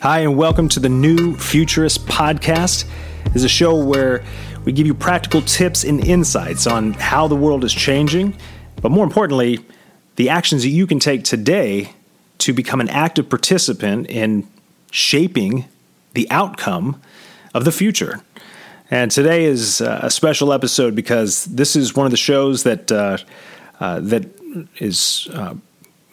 Hi, and welcome to the New Futurist Podcast. This is a show where we give you practical tips and insights on how the world is changing, but more importantly, the actions that you can take today to become an active participant in shaping the outcome of the future. And today is uh, a special episode because this is one of the shows that uh, uh, that is uh,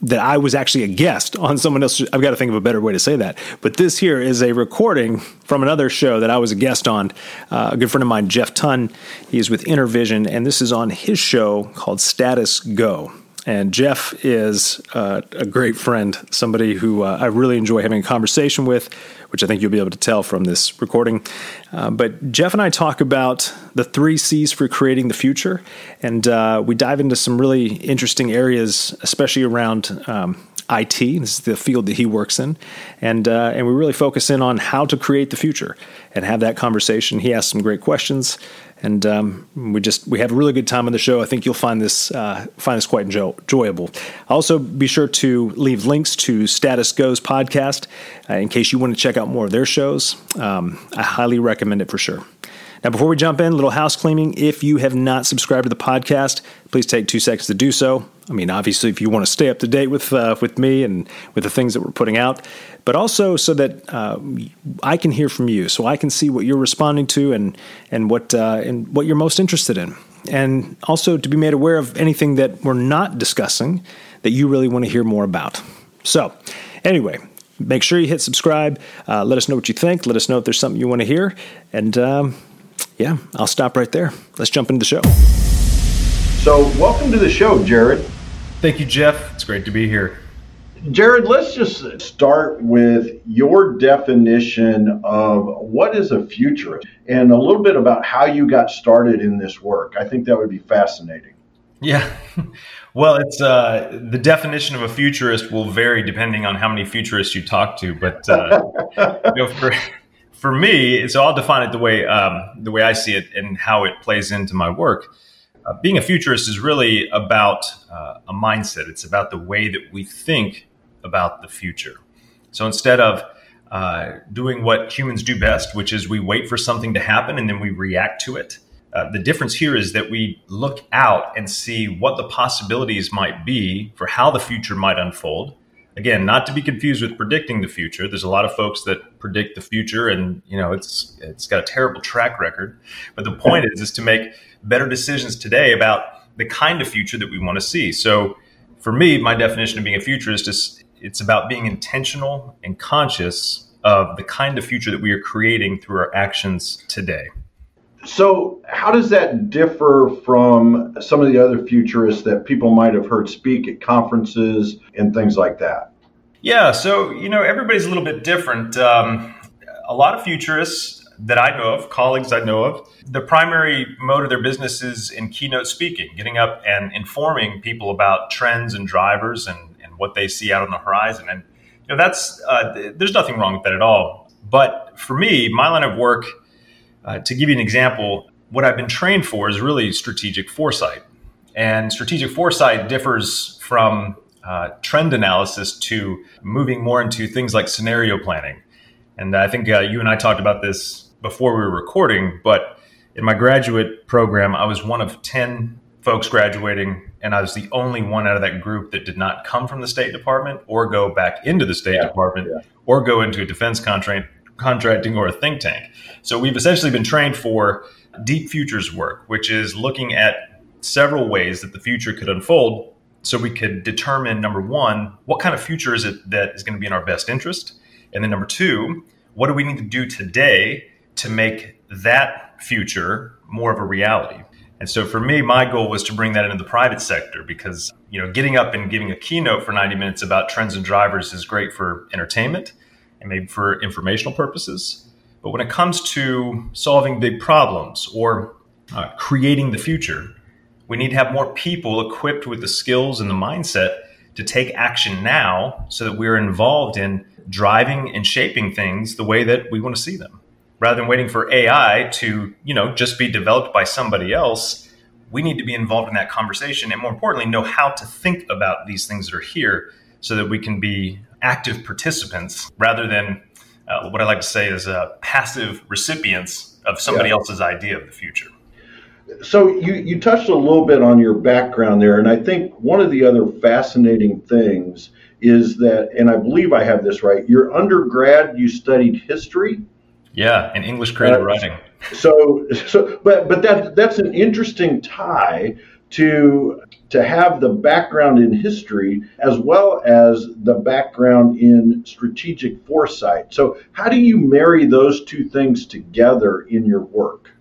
that I was actually a guest on someone else. I've got to think of a better way to say that. But this here is a recording from another show that I was a guest on. Uh, a good friend of mine, Jeff Ton, is with Intervision, and this is on his show called Status Go. And Jeff is uh, a great friend, somebody who uh, I really enjoy having a conversation with, which I think you'll be able to tell from this recording. Uh, but Jeff and I talk about the three C's for creating the future, and uh, we dive into some really interesting areas, especially around. Um, IT. This is the field that he works in, and uh, and we really focus in on how to create the future and have that conversation. He asks some great questions, and um, we just we have a really good time on the show. I think you'll find this uh, find this quite enjoy- enjoyable. Also, be sure to leave links to Status Goes podcast uh, in case you want to check out more of their shows. Um, I highly recommend it for sure. Now, before we jump in, little house cleaning. If you have not subscribed to the podcast, please take two seconds to do so. I mean, obviously, if you want to stay up to date with uh, with me and with the things that we're putting out, but also so that uh, I can hear from you, so I can see what you're responding to and and what uh, and what you're most interested in, and also to be made aware of anything that we're not discussing that you really want to hear more about. So, anyway, make sure you hit subscribe. Uh, let us know what you think. Let us know if there's something you want to hear, and. Um, yeah, I'll stop right there. Let's jump into the show. So, welcome to the show, Jared. Thank you, Jeff. It's great to be here. Jared, let's just start with your definition of what is a futurist and a little bit about how you got started in this work. I think that would be fascinating. Yeah. Well, it's uh, the definition of a futurist will vary depending on how many futurists you talk to, but uh, you know, for for me, so I'll define it the way um, the way I see it and how it plays into my work. Uh, being a futurist is really about uh, a mindset. It's about the way that we think about the future. So instead of uh, doing what humans do best, which is we wait for something to happen and then we react to it. Uh, the difference here is that we look out and see what the possibilities might be for how the future might unfold again, not to be confused with predicting the future. There's a lot of folks that predict the future, and you know it's it's got a terrible track record. But the point is, is to make better decisions today about the kind of future that we want to see. So, for me, my definition of being a futurist is it's about being intentional and conscious of the kind of future that we are creating through our actions today. So, how does that differ from some of the other futurists that people might have heard speak at conferences and things like that? Yeah, so, you know, everybody's a little bit different. Um, a lot of futurists that I know of, colleagues I know of, the primary mode of their business is in keynote speaking, getting up and informing people about trends and drivers and, and what they see out on the horizon. And, you know, that's, uh, there's nothing wrong with that at all. But for me, my line of work, uh, to give you an example, what I've been trained for is really strategic foresight. And strategic foresight differs from uh, trend analysis to moving more into things like scenario planning. And I think uh, you and I talked about this before we were recording, but in my graduate program, I was one of 10 folks graduating, and I was the only one out of that group that did not come from the State Department or go back into the State yeah, Department yeah. or go into a defense contract contracting or a think tank. So we've essentially been trained for deep futures work, which is looking at several ways that the future could unfold so we could determine number one, what kind of future is it that is going to be in our best interest? And then number two, what do we need to do today to make that future more of a reality? And so for me, my goal was to bring that into the private sector because, you know, getting up and giving a keynote for 90 minutes about trends and drivers is great for entertainment and maybe for informational purposes. But when it comes to solving big problems or uh, creating the future, we need to have more people equipped with the skills and the mindset to take action now so that we're involved in driving and shaping things the way that we want to see them. Rather than waiting for AI to, you know, just be developed by somebody else, we need to be involved in that conversation and more importantly know how to think about these things that are here so that we can be active participants rather than uh, what I like to say is uh, passive recipients of somebody yeah. else's idea of the future. So you, you touched a little bit on your background there, and I think one of the other fascinating things is that, and I believe I have this right, your undergrad you studied history. Yeah, and English creative uh, writing. So, so, but but that that's an interesting tie to to have the background in history as well as the background in strategic foresight. So, how do you marry those two things together in your work?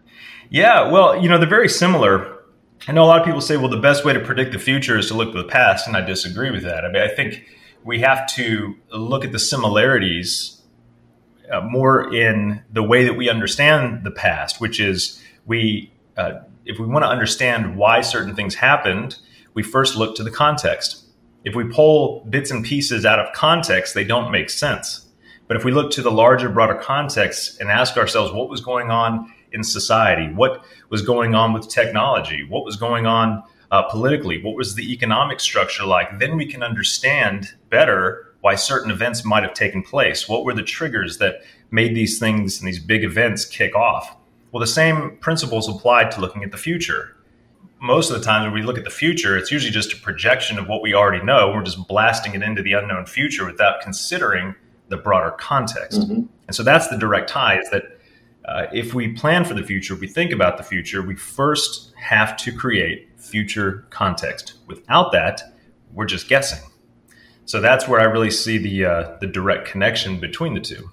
Yeah, well, you know, they're very similar. I know a lot of people say, well, the best way to predict the future is to look to the past, and I disagree with that. I mean, I think we have to look at the similarities uh, more in the way that we understand the past, which is we, uh, if we want to understand why certain things happened, we first look to the context. If we pull bits and pieces out of context, they don't make sense. But if we look to the larger, broader context and ask ourselves what was going on in society, what was going on with technology, what was going on uh, politically, what was the economic structure like, then we can understand better why certain events might have taken place. What were the triggers that made these things and these big events kick off? Well, the same principles apply to looking at the future most of the time when we look at the future, it's usually just a projection of what we already know. We're just blasting it into the unknown future without considering the broader context. Mm-hmm. And so that's the direct tie is that uh, if we plan for the future, we think about the future, we first have to create future context. Without that, we're just guessing. So that's where I really see the uh, the direct connection between the two.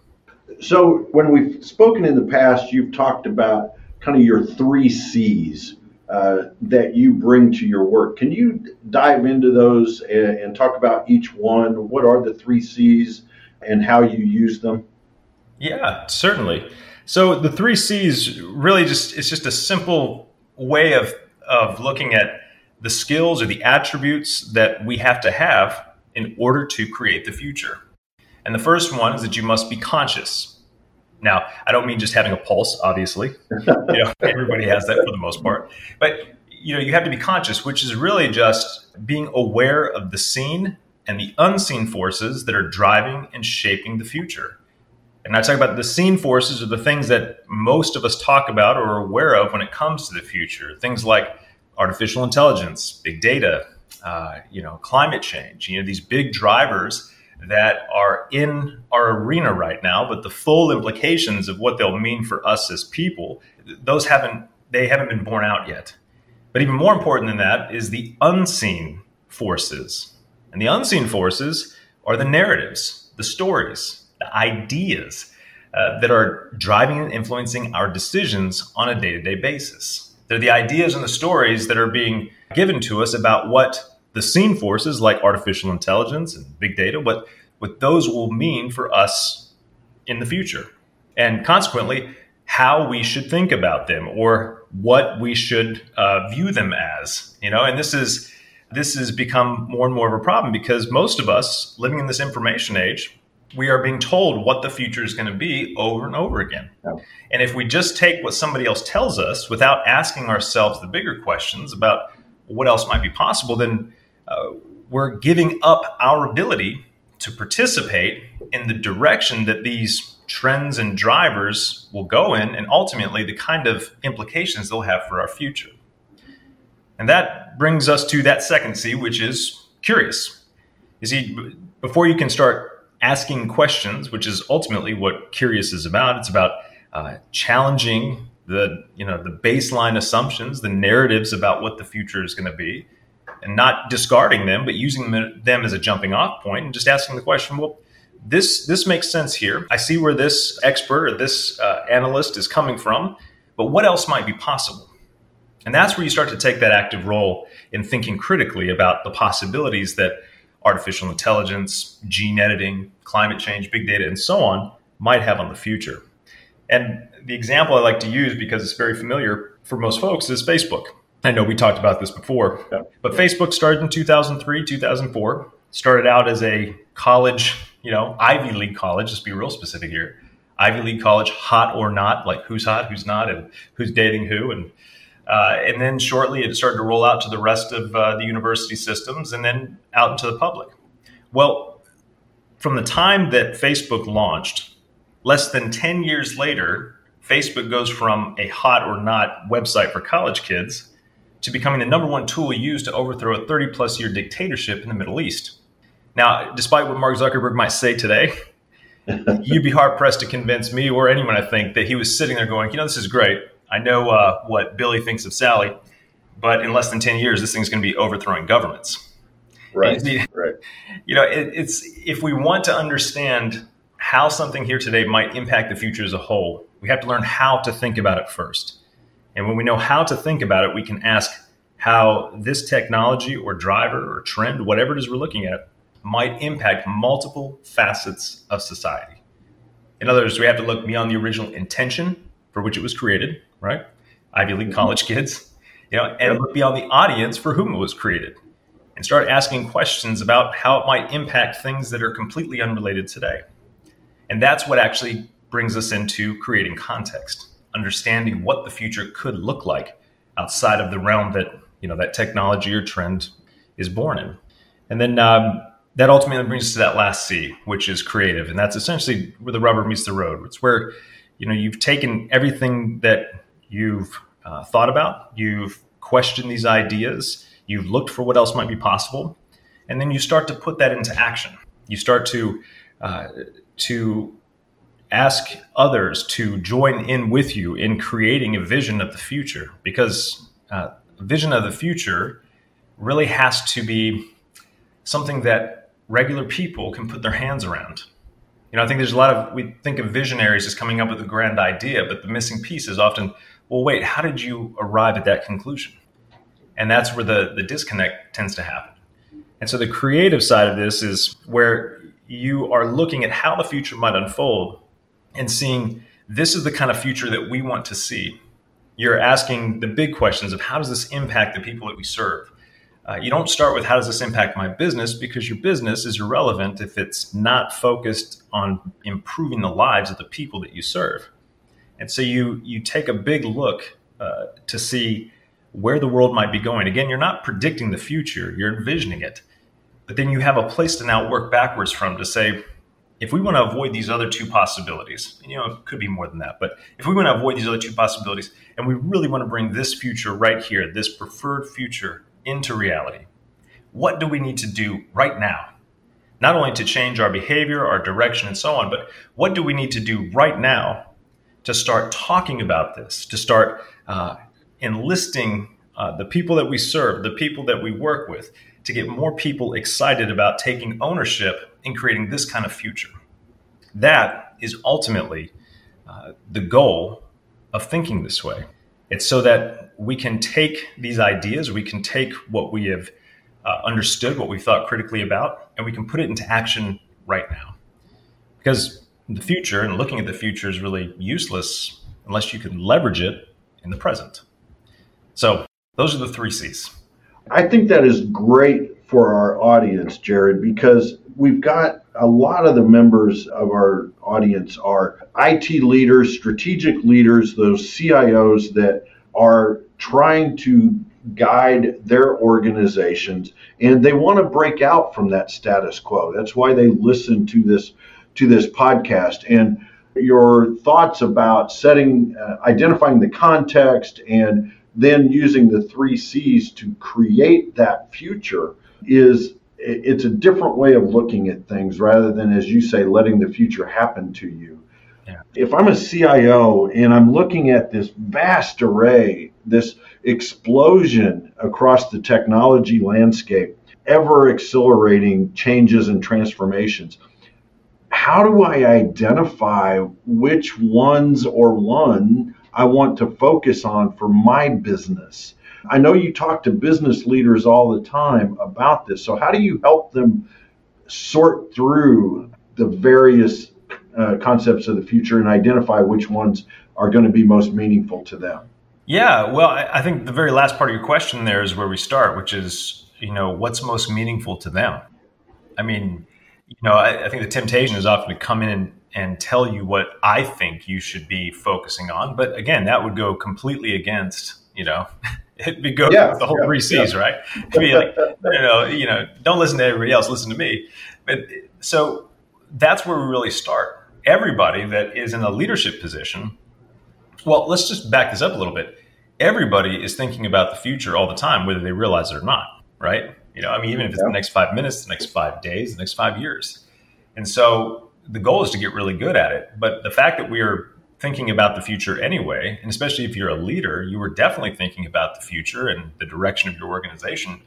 So when we've spoken in the past, you've talked about kind of your three C's uh, that you bring to your work. Can you dive into those and, and, talk about each one? What are the three C's and how you use them? Yeah, certainly. So the three C's really just it's just a simple way of of looking at the skills or the attributes that we have to have in order to create the future. And the first one is that you must be conscious. Now, I don't mean just having a pulse, obviously. you know, everybody has that for the most part. But you know, you have to be conscious, which is really just being aware of the seen and the unseen forces that are driving and shaping the future. And I talk about the seen forces are the things that most of us talk about or are aware of when it comes to the future. Things like artificial intelligence, big data, uh, you know, climate change. You know, these big drivers that are in our arena right now, but the full implications of what they'll mean for us as people, those haven't they haven't been borne out yet. But even more important than that is the unseen forces. And the unseen forces are the narratives, the stories, the ideas uh, that are driving and influencing our decisions on a day to day basis. They're the ideas and the stories that are being given to us about what the seen forces like artificial intelligence and big data, what, what those will mean for us in the future. And consequently, how we should think about them or what we should uh, view them as. You know, and this is this has become more and more of a problem because most of us living in this information age, we are being told what the future is going to be over and over again. Yeah. And if we just take what somebody else tells us without asking ourselves the bigger questions about what else might be possible, then uh, we're giving up our ability to participate in the direction that these trends and drivers will go in, and ultimately the kind of implications they'll have for our future. And that brings us to that second C, which is curious. You see, before you can start asking questions, which is ultimately what curious is about, it's about uh, challenging the you know the baseline assumptions, the narratives about what the future is going to be, and not discarding them, but using them as a jumping off point and just asking the question, well, this this makes sense here. I see where this expert or this uh, analyst is coming from, but what else might be possible? And that's where you start to take that active role in thinking critically about the possibilities that artificial intelligence, gene editing, climate change, big data, and so on might have on the future. And the example I like to use because it's very familiar for most folks is Facebook. I know we talked about this before, yeah. but Facebook started in 2003, 2004. Started out as a college, you know, Ivy League college. Just be real specific here. Ivy League college, hot or not, like who's hot, who's not, and who's dating who, and uh, and then shortly it started to roll out to the rest of uh, the university systems, and then out into the public. Well, from the time that Facebook launched less than 10 years later, Facebook goes from a hot or not website for college kids to becoming the number one tool used to overthrow a 30 plus year dictatorship in the Middle East. Now, despite what Mark Zuckerberg might say today, you'd be hard pressed to convince me or anyone, I think, that he was sitting there going, you know, this is great. I know uh, what Billy thinks of Sally, but in less than 10 years, this thing's going to be overthrowing governments. Right. right. You know, it, it's if we want to understand how something here today might impact the future as a whole, we have to learn how to think about it first. And when we know how to think about it, we can ask how this technology or driver or trend, whatever it is we're looking at, might impact multiple facets of society. In other words, we have to look beyond the original intention for which it was created, right? Ivy League college kids, you know, and look beyond the audience for whom it was created and start asking questions about how it might impact things that are completely unrelated today. And that's what actually brings us into creating context, understanding what the future could look like outside of the realm that, you know, that technology or trend is born in. And then um, that ultimately brings us to that last C, which is creative, and that's essentially where the rubber meets the road. It's where you know you've taken everything that you've uh, thought about, you've questioned these ideas, you've looked for what else might be possible, and then you start to put that into action. You start to uh, to ask others to join in with you in creating a vision of the future, because uh, vision of the future really has to be something that regular people can put their hands around. You know, I think there's a lot of, we think of visionaries as coming up with a grand idea, but the missing piece is often, well, wait, how did you arrive at that conclusion? And that's where the, the disconnect tends to happen. And so the creative side of this is where you are looking at how the future might unfold and seeing this is the kind of future that we want to see. You're asking the big questions of how does this impact the people that we serve? Uh, you don't start with how does this impact my business because your business is irrelevant if it's not focused on improving the lives of the people that you serve. And so you you take a big look uh, to see where the world might be going. Again, you're not predicting the future; you're envisioning it. But then you have a place to now work backwards from to say, if we want to avoid these other two possibilities, you know, it could be more than that, but if we want to avoid these other two possibilities, and we really want to bring this future right here, this preferred future into reality. What do we need to do right now? Not only to change our behavior, our direction, and so on, but what do we need to do right now to start talking about this, to start uh, enlisting uh, the people that we serve, the people that we work with, to get more people excited about taking ownership in creating this kind of future? That is ultimately uh, the goal of thinking this way. It's so that we can take these ideas, we can take what we have uh, understood, what we've thought critically about, and we can put it into action right now. Because the future and looking at the future is really useless unless you can leverage it in the present. So, those are the three C's. I think that is great for our audience, Jared, because we've got a lot of the members of our audience are IT leaders, strategic leaders, those CIOs that are trying to guide their organizations and they want to break out from that status quo. That's why they listen to this to this podcast and your thoughts about setting uh, identifying the context and then using the 3 Cs to create that future is it's a different way of looking at things rather than, as you say, letting the future happen to you. Yeah. If I'm a CIO and I'm looking at this vast array, this explosion across the technology landscape, ever accelerating changes and transformations, how do I identify which ones or one I want to focus on for my business? I know you talk to business leaders all the time about this. So, how do you help them sort through the various uh, concepts of the future and identify which ones are going to be most meaningful to them? Yeah, well, I think the very last part of your question there is where we start, which is, you know, what's most meaningful to them? I mean, you know, I, I think the temptation is often to come in and, and tell you what I think you should be focusing on. But again, that would go completely against, you know, it'd be good yeah, the whole yeah, three C's, yeah. right? It'd be like, you know, you know, don't listen to everybody else, listen to me. But so that's where we really start. everybody that is in a leadership position, well, let's just back this up a little bit. Everybody is thinking about the future all the time, whether they realize it or not, right? You know, I mean, even if it's the next five minutes, the next five days, the next five years. And so the goal is to get really good at it. But the fact that we are thinking about the future anyway, and especially if you're a leader, you are definitely thinking about the future and the direction of your organization.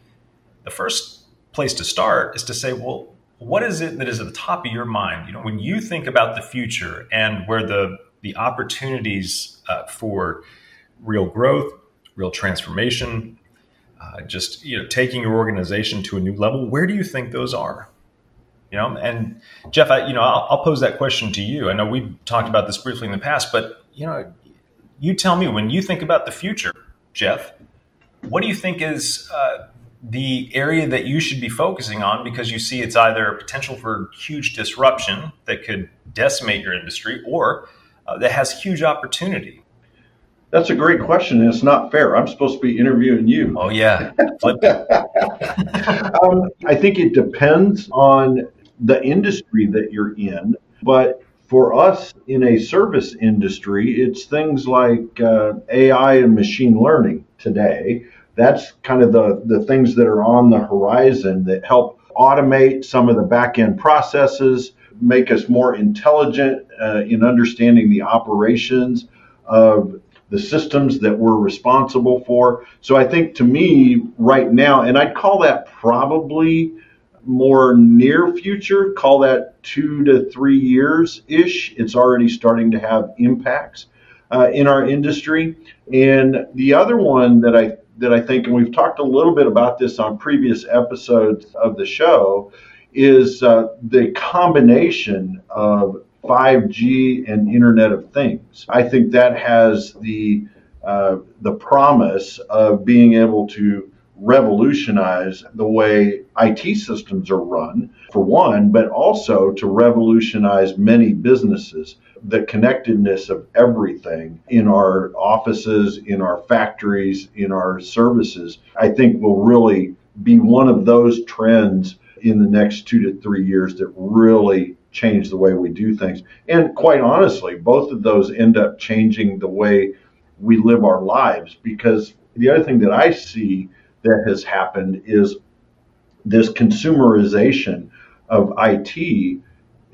The first place to start is to say, well, what is it that is at the top of your mind? You know, when you think about the future and where the the opportunities uh, for real growth, real transformation, uh, just you know, taking your organization to a new level, where do you think those are? You know, and Jeff, I, you know, I'll, I'll pose that question to you. I know we've talked about this briefly in the past, but you know, you tell me when you think about the future, Jeff, what do you think is uh, the area that you should be focusing on because you see it's either a potential for huge disruption that could decimate your industry or uh, that has huge opportunity? That's a great question, and it's not fair. I'm supposed to be interviewing you. Oh yeah, um, I think it depends on the industry that you're in, but for us in a service industry, it's things like uh, AI and machine learning today that's kind of the, the things that are on the horizon that help automate some of the back end processes, make us more intelligent uh, in understanding the operations of the systems that we're responsible for. So I think to me, right now, and I'd call that probably more near future, call that two to three years ish. It's already starting to have impacts uh, in our industry. And the other one that I that I think, and we've talked a little bit about this on previous episodes of the show, is uh, the combination of 5G and Internet of Things. I think that has the uh, the promise of being able to revolutionize the way IT systems are run, for one, but also to revolutionize many businesses the connectedness of everything in our offices, in our factories, in our services, I think will really be one of those trends in the next two to three years that really change the way we do things. And quite honestly, both of those end up changing the way we live our lives because the other thing that I see that has happened is this consumerization of IT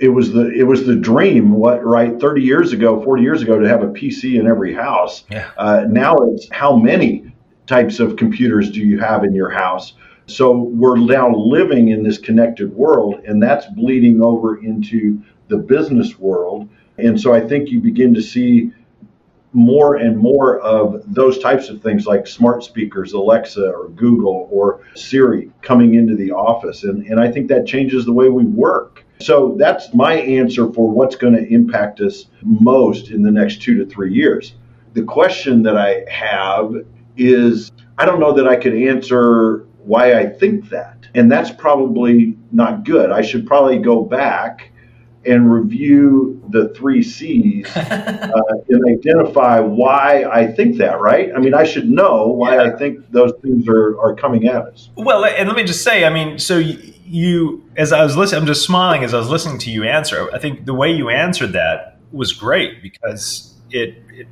it was the it was the dream what right 30 years ago 40 years ago to have a pc in every house. Yeah. uh, now it's how many types of computers do you have in your house? So we're now living in this connected world and that's bleeding over into the business world. And so i think you begin to see more and more of those types of things like smart speakers, Alexa or Google or Siri coming into the office. And, and I think that changes the way we work. So that's my answer for what's going to impact us most in the next two to three years. The question that I have is I don't know that I could answer why I think that. And that's probably not good. I should probably go back and review the three C's uh, and identify why I think that, right? I mean, I should know why yeah. I think those things are, are coming at us. Well, and let me just say, I mean, so you, you, as I was listening, I'm just smiling as I was listening to you answer. I think the way you answered that was great because it, it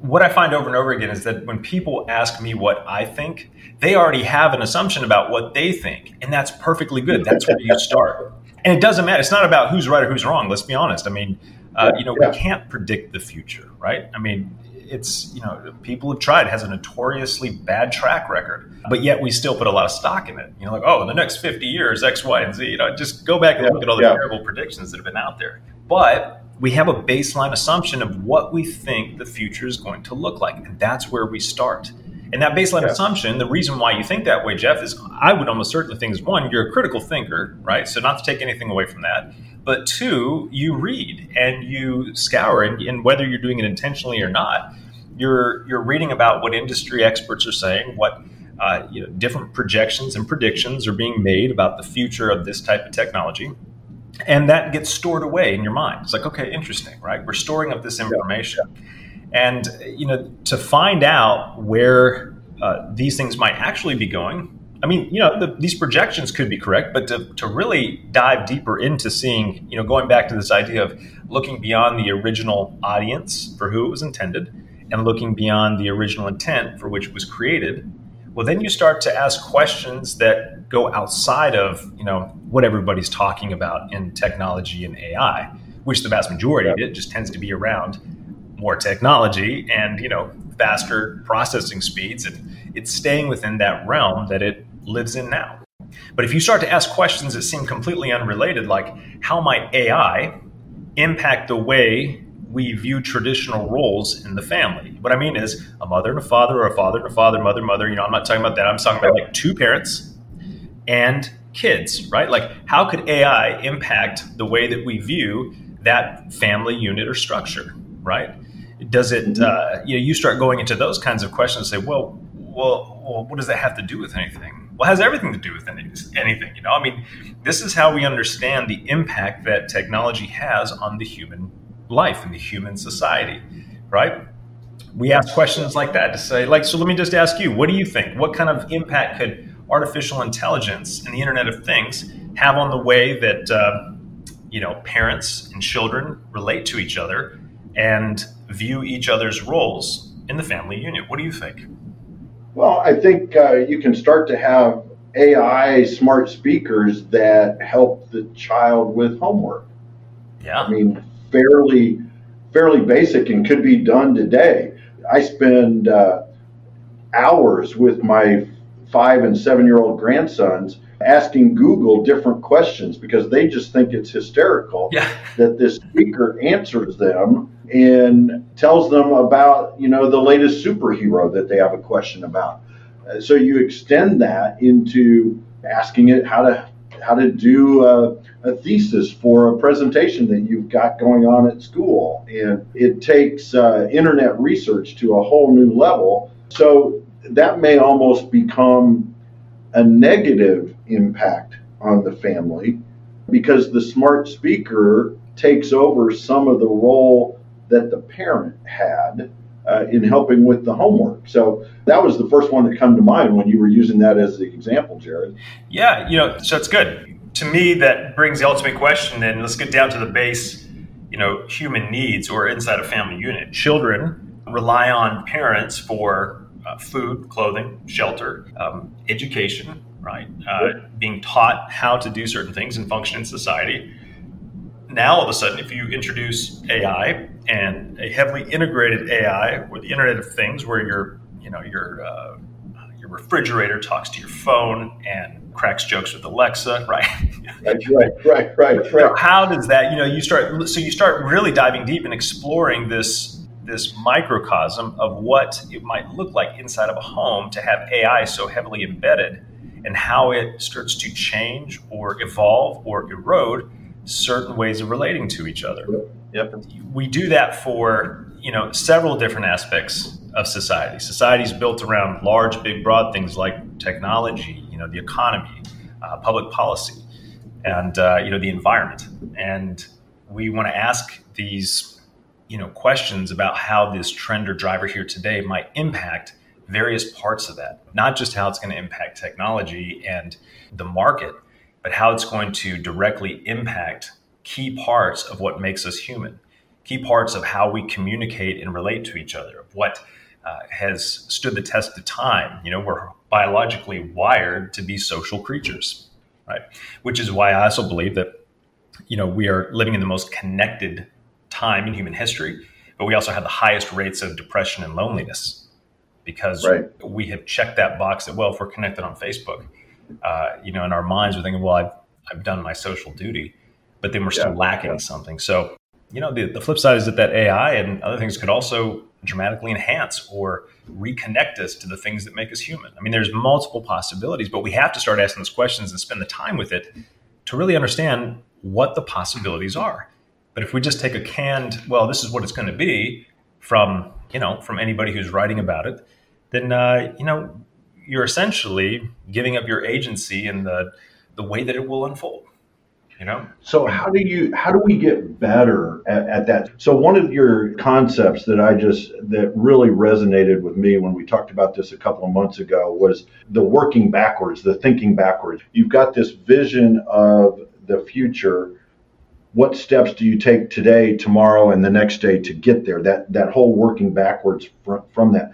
what I find over and over again is that when people ask me what I think, they already have an assumption about what they think, and that's perfectly good. That's where you start and it doesn't matter. It's not about who's right or who's wrong. Let's be honest. I mean, uh, you know, yeah. we can't predict the future, right? I mean, it's you know, people have tried. It has a notoriously bad track record, but yet we still put a lot of stock in it. You know, like oh, in the next fifty years, X, Y, and Z. You know, just go back and yeah. look at all the yeah. terrible predictions that have been out there. But we have a baseline assumption of what we think the future is going to look like, and that's where we start. And that baseline yeah. assumption, the reason why you think that way, Jeff, is I would almost certainly think is one, you're a critical thinker, right? So not to take anything away from that. But two, you read and you scour, and, and whether you're doing it intentionally or not, you're you're reading about what industry experts are saying, what uh, you know, different projections and predictions are being made about the future of this type of technology, and that gets stored away in your mind. It's like, okay, interesting, right? We're storing up this information. Yeah. And you know, to find out where uh, these things might actually be going, I mean, you know, the, these projections could be correct, but to, to really dive deeper into seeing, you know, going back to this idea of looking beyond the original audience for who it was intended and looking beyond the original intent for which it was created, well, then you start to ask questions that go outside of, you know, what everybody's talking about in technology and AI, which the vast majority of it just tends to be around more technology and, you know, faster processing speeds. And it's staying within that realm that it lives in now. But if you start to ask questions that seem completely unrelated, like how might AI impact the way we view traditional roles in the family? What I mean is a mother and a father, or a father and a father, mother, mother. You know, I'm not talking about that. I'm talking about like two parents and kids, right? Like, how could AI impact the way that we view that family unit or structure, right? Does it, uh, you know, you start going into those kinds of questions and say, well, well, well, what does that have to do with anything? Well, it has everything to do with anything. You know, I mean, this is how we understand the impact that technology has on the human life and the human society, right? We ask questions like that to say, like, so let me just ask you, what do you think? What kind of impact could artificial intelligence and the Internet of Things have on the way that uh, you know parents and children relate to each other and view each other's roles in the family unit? What do you think? Well, I think uh, you can start to have AI smart speakers that help the child with homework. Yeah. I mean, fairly, fairly basic and could be done today. I spend uh, hours with my five and seven year old grandsons asking Google different questions because they just think it's hysterical yeah. that this speaker answers them and tells them about you know the latest superhero that they have a question about. Uh, so you extend that into asking it how to how to do a, a, thesis for a presentation that you've got going on at school, and it takes uh, internet research to a whole new level. So that may almost become a negative impact on the family because the smart speaker takes over some of the role that the parent had uh, in helping with the homework. So that was the first one that come to mind when you were using that as the example, Jared. Yeah, you know, so it's good. To me, that brings the ultimate question, and let's get down to the base, you know, human needs or inside a family unit. Children rely on parents for uh, food, clothing, shelter, um, education, right? Uh, being taught how to do certain things and function in society. Now, all of a sudden, if you introduce AI and a heavily integrated AI or the Internet of Things, where your, you know, your uh, your refrigerator talks to your phone and cracks jokes with Alexa, right? right, right, right, right, right. How does that, you know, you start so you start really diving deep and exploring this this microcosm of what it might look like inside of a home to have AI so heavily embedded and how it starts to change or evolve or erode certain ways of relating to each other. Yep. We do that for, you know, several different aspects of society. Society is built around large, big, broad things like technology, you know, the economy, uh, public policy, and uh, you know the environment. And we want to ask these you know questions about how this trend or driver here today might impact various parts of that not just how it's going to impact technology and the market but how it's going to directly impact key parts of what makes us human key parts of how we communicate and relate to each other of what uh, has stood the test of time. You know we're biologically wired to be social creatures right? Which is why i also believe that you know we are living in the most connected time in human history, but we also have the highest rates of depression and loneliness because right. we have checked that box that well, if we're connected on Facebook, uh, you know, in our minds we're thinking, well, I've I've done my social duty, but then we're still yeah. lacking yeah. something. So, you know, the, the flip side is that that AI and other things could also dramatically enhance or reconnect us to the things that make us human. I mean, there's multiple possibilities, but we have to start asking those questions and spend the time with it to really understand what the possibilities are. But if we just take a canned, well, this is what it's going to be from you know from anybody who's writing about it, then uh, you know you're essentially giving up your agency in the the way that it will unfold. You know? So how do you how do we get better at, at, that? So one of your concepts that i just that really resonated with me when we talked about this a couple of months ago was the working backwards the thinking backwards. You've got this vision of the future. What steps do you take today tomorrow and the next day to get there? That that whole working backwards from, from that.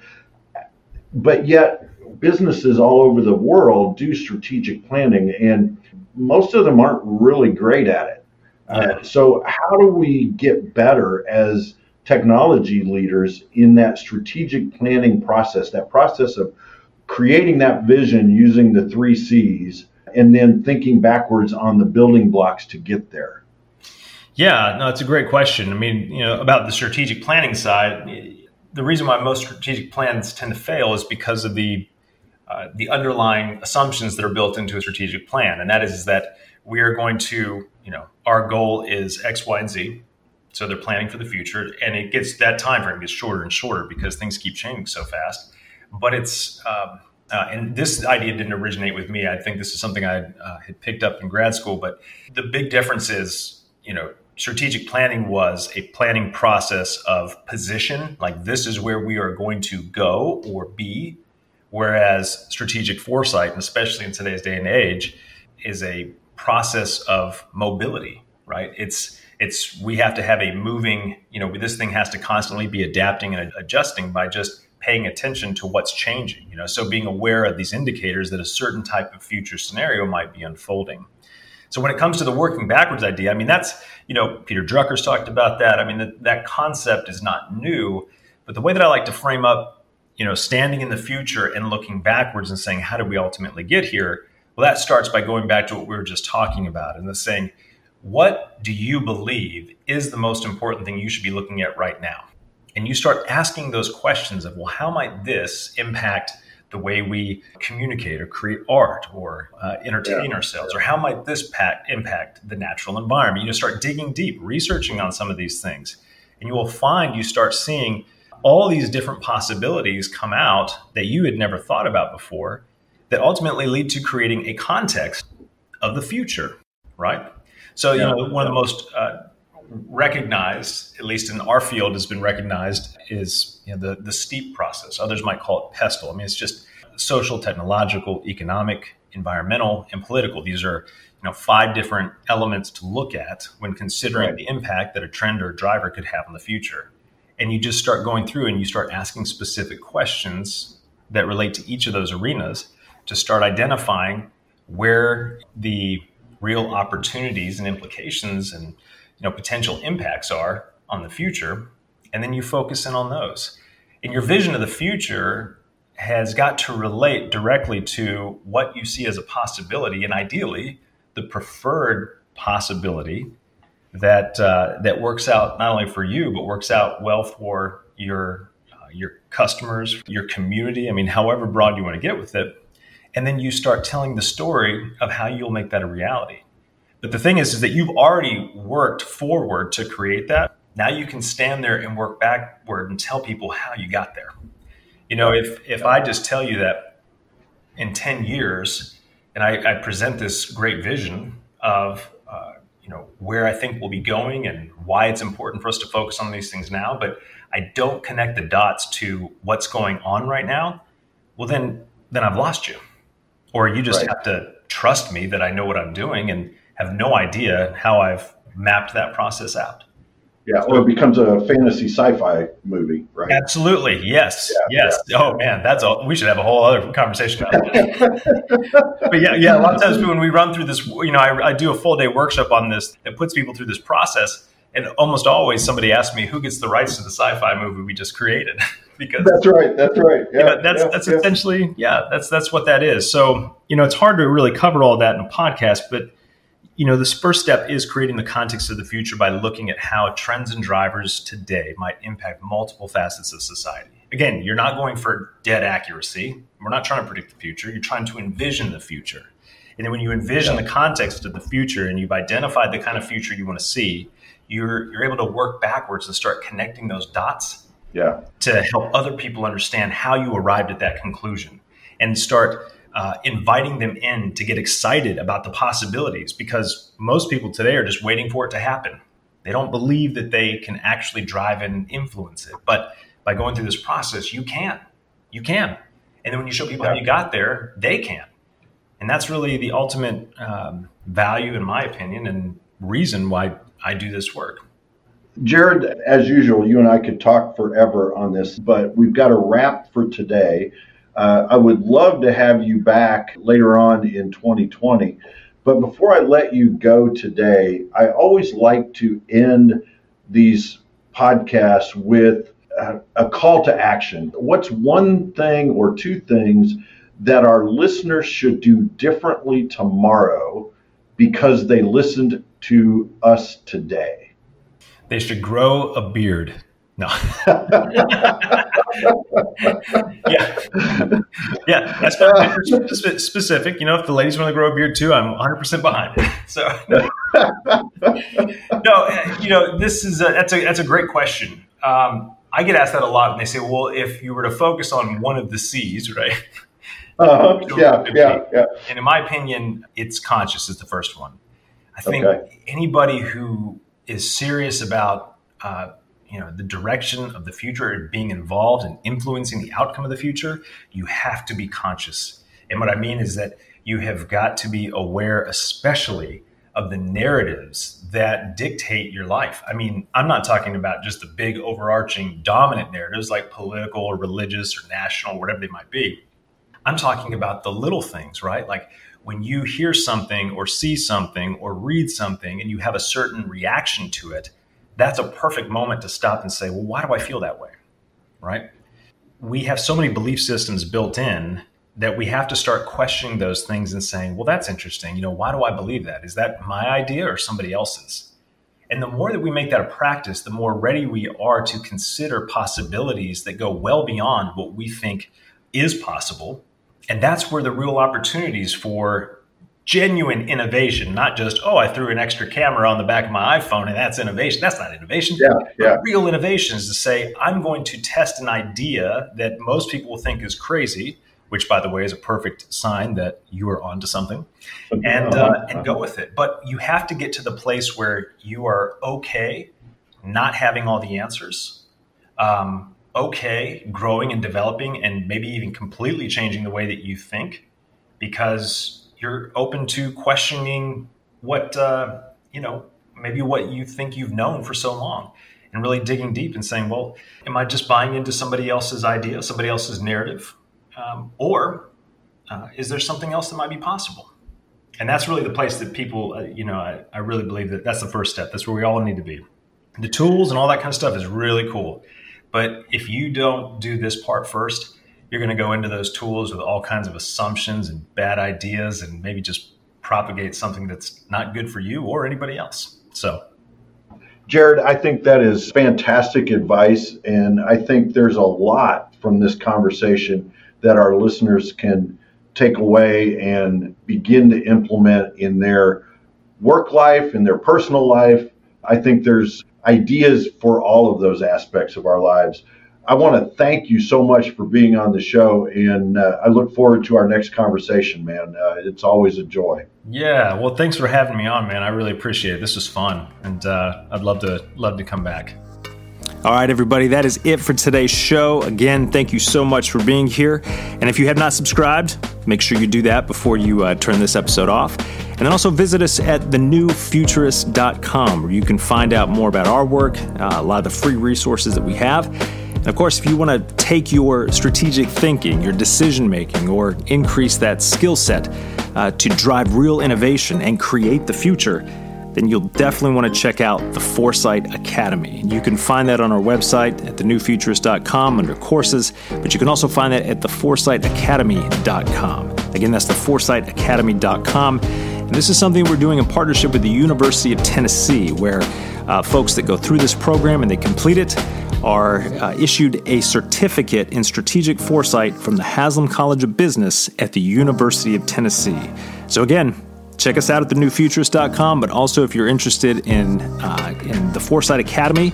But yet businesses all over the world do strategic planning and most of them aren't really great at it. Uh, so, how do we get better as technology leaders in that strategic planning process, that process of creating that vision using the three C's and then thinking backwards on the building blocks to get there? Yeah, no, it's a great question. I mean, you know, about the strategic planning side, the reason why most strategic plans tend to fail is because of the uh, the underlying assumptions that are built into a strategic plan, and that is, is that we are going to, you know, our goal is X, Y, and Z. So they're planning for the future, and it gets that time frame gets shorter and shorter because things keep changing so fast. But it's um, uh, and this idea didn't originate with me. I think this is something I uh, had picked up in grad school. But the big difference is, you know, strategic planning was a planning process of position, like this is where we are going to go or be Whereas strategic foresight, and especially in today's day and age, is a process of mobility, right? It's it's we have to have a moving, you know, this thing has to constantly be adapting and adjusting by just paying attention to what's changing, you know, so being aware of these indicators that a certain type of future scenario might be unfolding. So when it comes to the working backwards idea, I mean, that's, you know, Peter Drucker's talked about that. I mean, that, that concept is not new, but the way that I like to frame up you know, standing in the future and looking backwards and saying, how did we ultimately get here? Well, that starts by going back to what we were just talking about and the saying, what do you believe is the most important thing you should be looking at right now? And you start asking those questions of, well, how might this impact the way we communicate or create art or uh, entertain yeah. ourselves? Or how might this pack, impact the natural environment? You know, start digging deep, researching on some of these things. And you will find you start seeing all these different possibilities come out that you had never thought about before that ultimately lead to creating a context of the future, right? So, you know, one of the most uh, recognized, at least in our field, has been recognized is you know, the, the STEEP process. Others might call it PESTLE. I mean, it's just social, technological, economic, environmental, and political. These are you know five different elements to look at when considering right. the impact that a trend or driver could have on the future and you just start going through and you start asking specific questions that relate to each of those arenas to start identifying where the real opportunities and implications and you know potential impacts are on the future and then you focus in on those. And your vision of the future has got to relate directly to what you see as a possibility and ideally the preferred possibility that uh, that works out not only for you but works out well for your uh, your customers, your community. I mean, however broad you want to get with it, and then you start telling the story of how you'll make that a reality. But the thing is, is that you've already worked forward to create that. Now you can stand there and work backward and tell people how you got there. You know, if if I just tell you that in ten years, and I, I present this great vision of you know where I think we'll be going and why it's important for us to focus on these things now, but I don't connect the dots to what's going on right now, well then then I've lost you. Or you just right. have to trust me that I know what I'm doing and have no idea how I've mapped that process out. Yeah, or it becomes a fantasy sci-fi movie, right? Absolutely, yes, yeah, yes. Yeah, oh man, that's all. We should have a whole other conversation about that. but yeah, yeah. A lot of times when we run through this, you know, I, I do a full day workshop on this that puts people through this process, and almost always somebody asks me who gets the rights to the sci-fi movie we just created. because that's right, that's right. Yeah, you know, that's yeah, that's essentially yeah, that's that's what that is. So you know, it's hard to really cover all that in a podcast, but you know, this first step is creating the context of the future by looking at how trends and drivers today might impact multiple facets of society. Again, you're not going for dead accuracy. We're not trying to predict the future. You're trying to envision the future. And then when you envision the context of the future and you've identified the kind of future you want to see, you're you're able to work backwards and start connecting those dots yeah. to help other people understand how you arrived at that conclusion and start uh, inviting them in to get excited about the possibilities because most people today are just waiting for it to happen. They don't believe that they can actually drive and influence it. But by going through this process, you can. You can. And then when you show people how you got there, they can. And that's really the ultimate um, value, in my opinion, and reason why I do this work. Jared, as usual, you and I could talk forever on this, but we've got a wrap for today. Uh, I would love to have you back later on in 2020. But before I let you go today, I always like to end these podcasts with a, a call to action. What's one thing or two things that our listeners should do differently tomorrow because they listened to us today? They should grow a beard. No. yeah. Yeah. That's specific. You know, if the ladies want to grow a beard too, I'm 100% behind it. So, no, you know, this is a, that's a, that's a great question. Um, I get asked that a lot and they say, well, if you were to focus on one of the C's, right? Uh-huh. Yeah, yeah, yeah. And in my opinion, it's conscious is the first one. I think okay. anybody who is serious about uh, you know the direction of the future being involved and influencing the outcome of the future, you have to be conscious. And what I mean is that you have got to be aware, especially of the narratives that dictate your life. I mean, I'm not talking about just the big overarching dominant narratives like political or religious or national, whatever they might be. I'm talking about the little things, right? Like when you hear something or see something or read something and you have a certain reaction to it, that's a perfect moment to stop and say, well, why do I feel that way? Right? We have so many belief systems built in that we have to start questioning those things and saying, well, that's interesting. You know, why do I believe that? Is that my idea or somebody else's? And the more that we make that a practice, the more ready we are to consider possibilities that go well beyond what we think is possible and that's where the real opportunities for genuine innovation, not just, oh, I threw an extra camera on the back of my iPhone and that's innovation. That's not innovation. Yeah, yeah. Real innovation is to say, I'm going to test an idea that most people will think is crazy, which, by the way, is a perfect sign that you are onto something, and, uh, and go with it. But you have to get to the place where you are okay not having all the answers. Um, okay growing and developing and maybe even completely changing the way that you think because you're open to questioning what uh, you know maybe what you think you've known for so long and really digging deep and saying well am i just buying into somebody else's idea somebody else's narrative? Um, or uh, is there something else that might be possible? And that's really the place that people uh, you know I, I really believe that that's the first step. That's where we all need to be. The tools and all that kind of stuff is really cool. But if you don't do this part first, you're going to go into those tools with all kinds of assumptions and bad ideas and maybe just propagate something that's not good for you or anybody else. So, Jared, I think that is fantastic advice. And I think there's a lot from this conversation that our listeners can take away and begin to implement in their work life, in their personal life. I think there's ideas for all of those aspects of our lives. I want to thank you so much for being on the show, and uh, I look forward to our next conversation, man. Uh, it's always a joy. Yeah, well, thanks for having me on, man. I really appreciate it. This was fun, and uh, I'd love to love to come back. All right, everybody, that is it for today's show. Again, thank you so much for being here. And if you have not subscribed, make sure you do that before you uh, turn this episode off. And then also visit us at thenewfuturist.com where you can find out more about our work, uh, a lot of the free resources that we have. Of course, if you want to take your strategic thinking, your decision making, or increase that skill set uh, to drive real innovation and create the future, then you'll definitely want to check out the Foresight Academy. You can find that on our website at thenewfuturist.com under courses, but you can also find that at theforesightacademy.com. Again, that's theforesightacademy.com. And this is something we're doing in partnership with the University of Tennessee, where uh, folks that go through this program and they complete it are uh, issued a certificate in strategic foresight from the Haslam College of Business at the University of Tennessee. So, again, check us out at thenewfuturist.com, but also if you're interested in, uh, in the Foresight Academy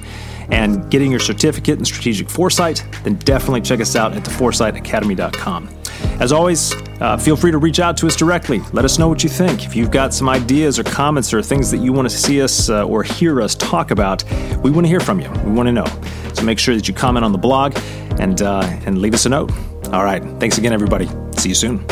and getting your certificate in strategic foresight, then definitely check us out at theforesightacademy.com. As always, uh, feel free to reach out to us directly. Let us know what you think. If you've got some ideas or comments or things that you want to see us uh, or hear us talk about, we want to hear from you. We want to know. So make sure that you comment on the blog and uh, and leave us a note. All right. Thanks again, everybody. See you soon.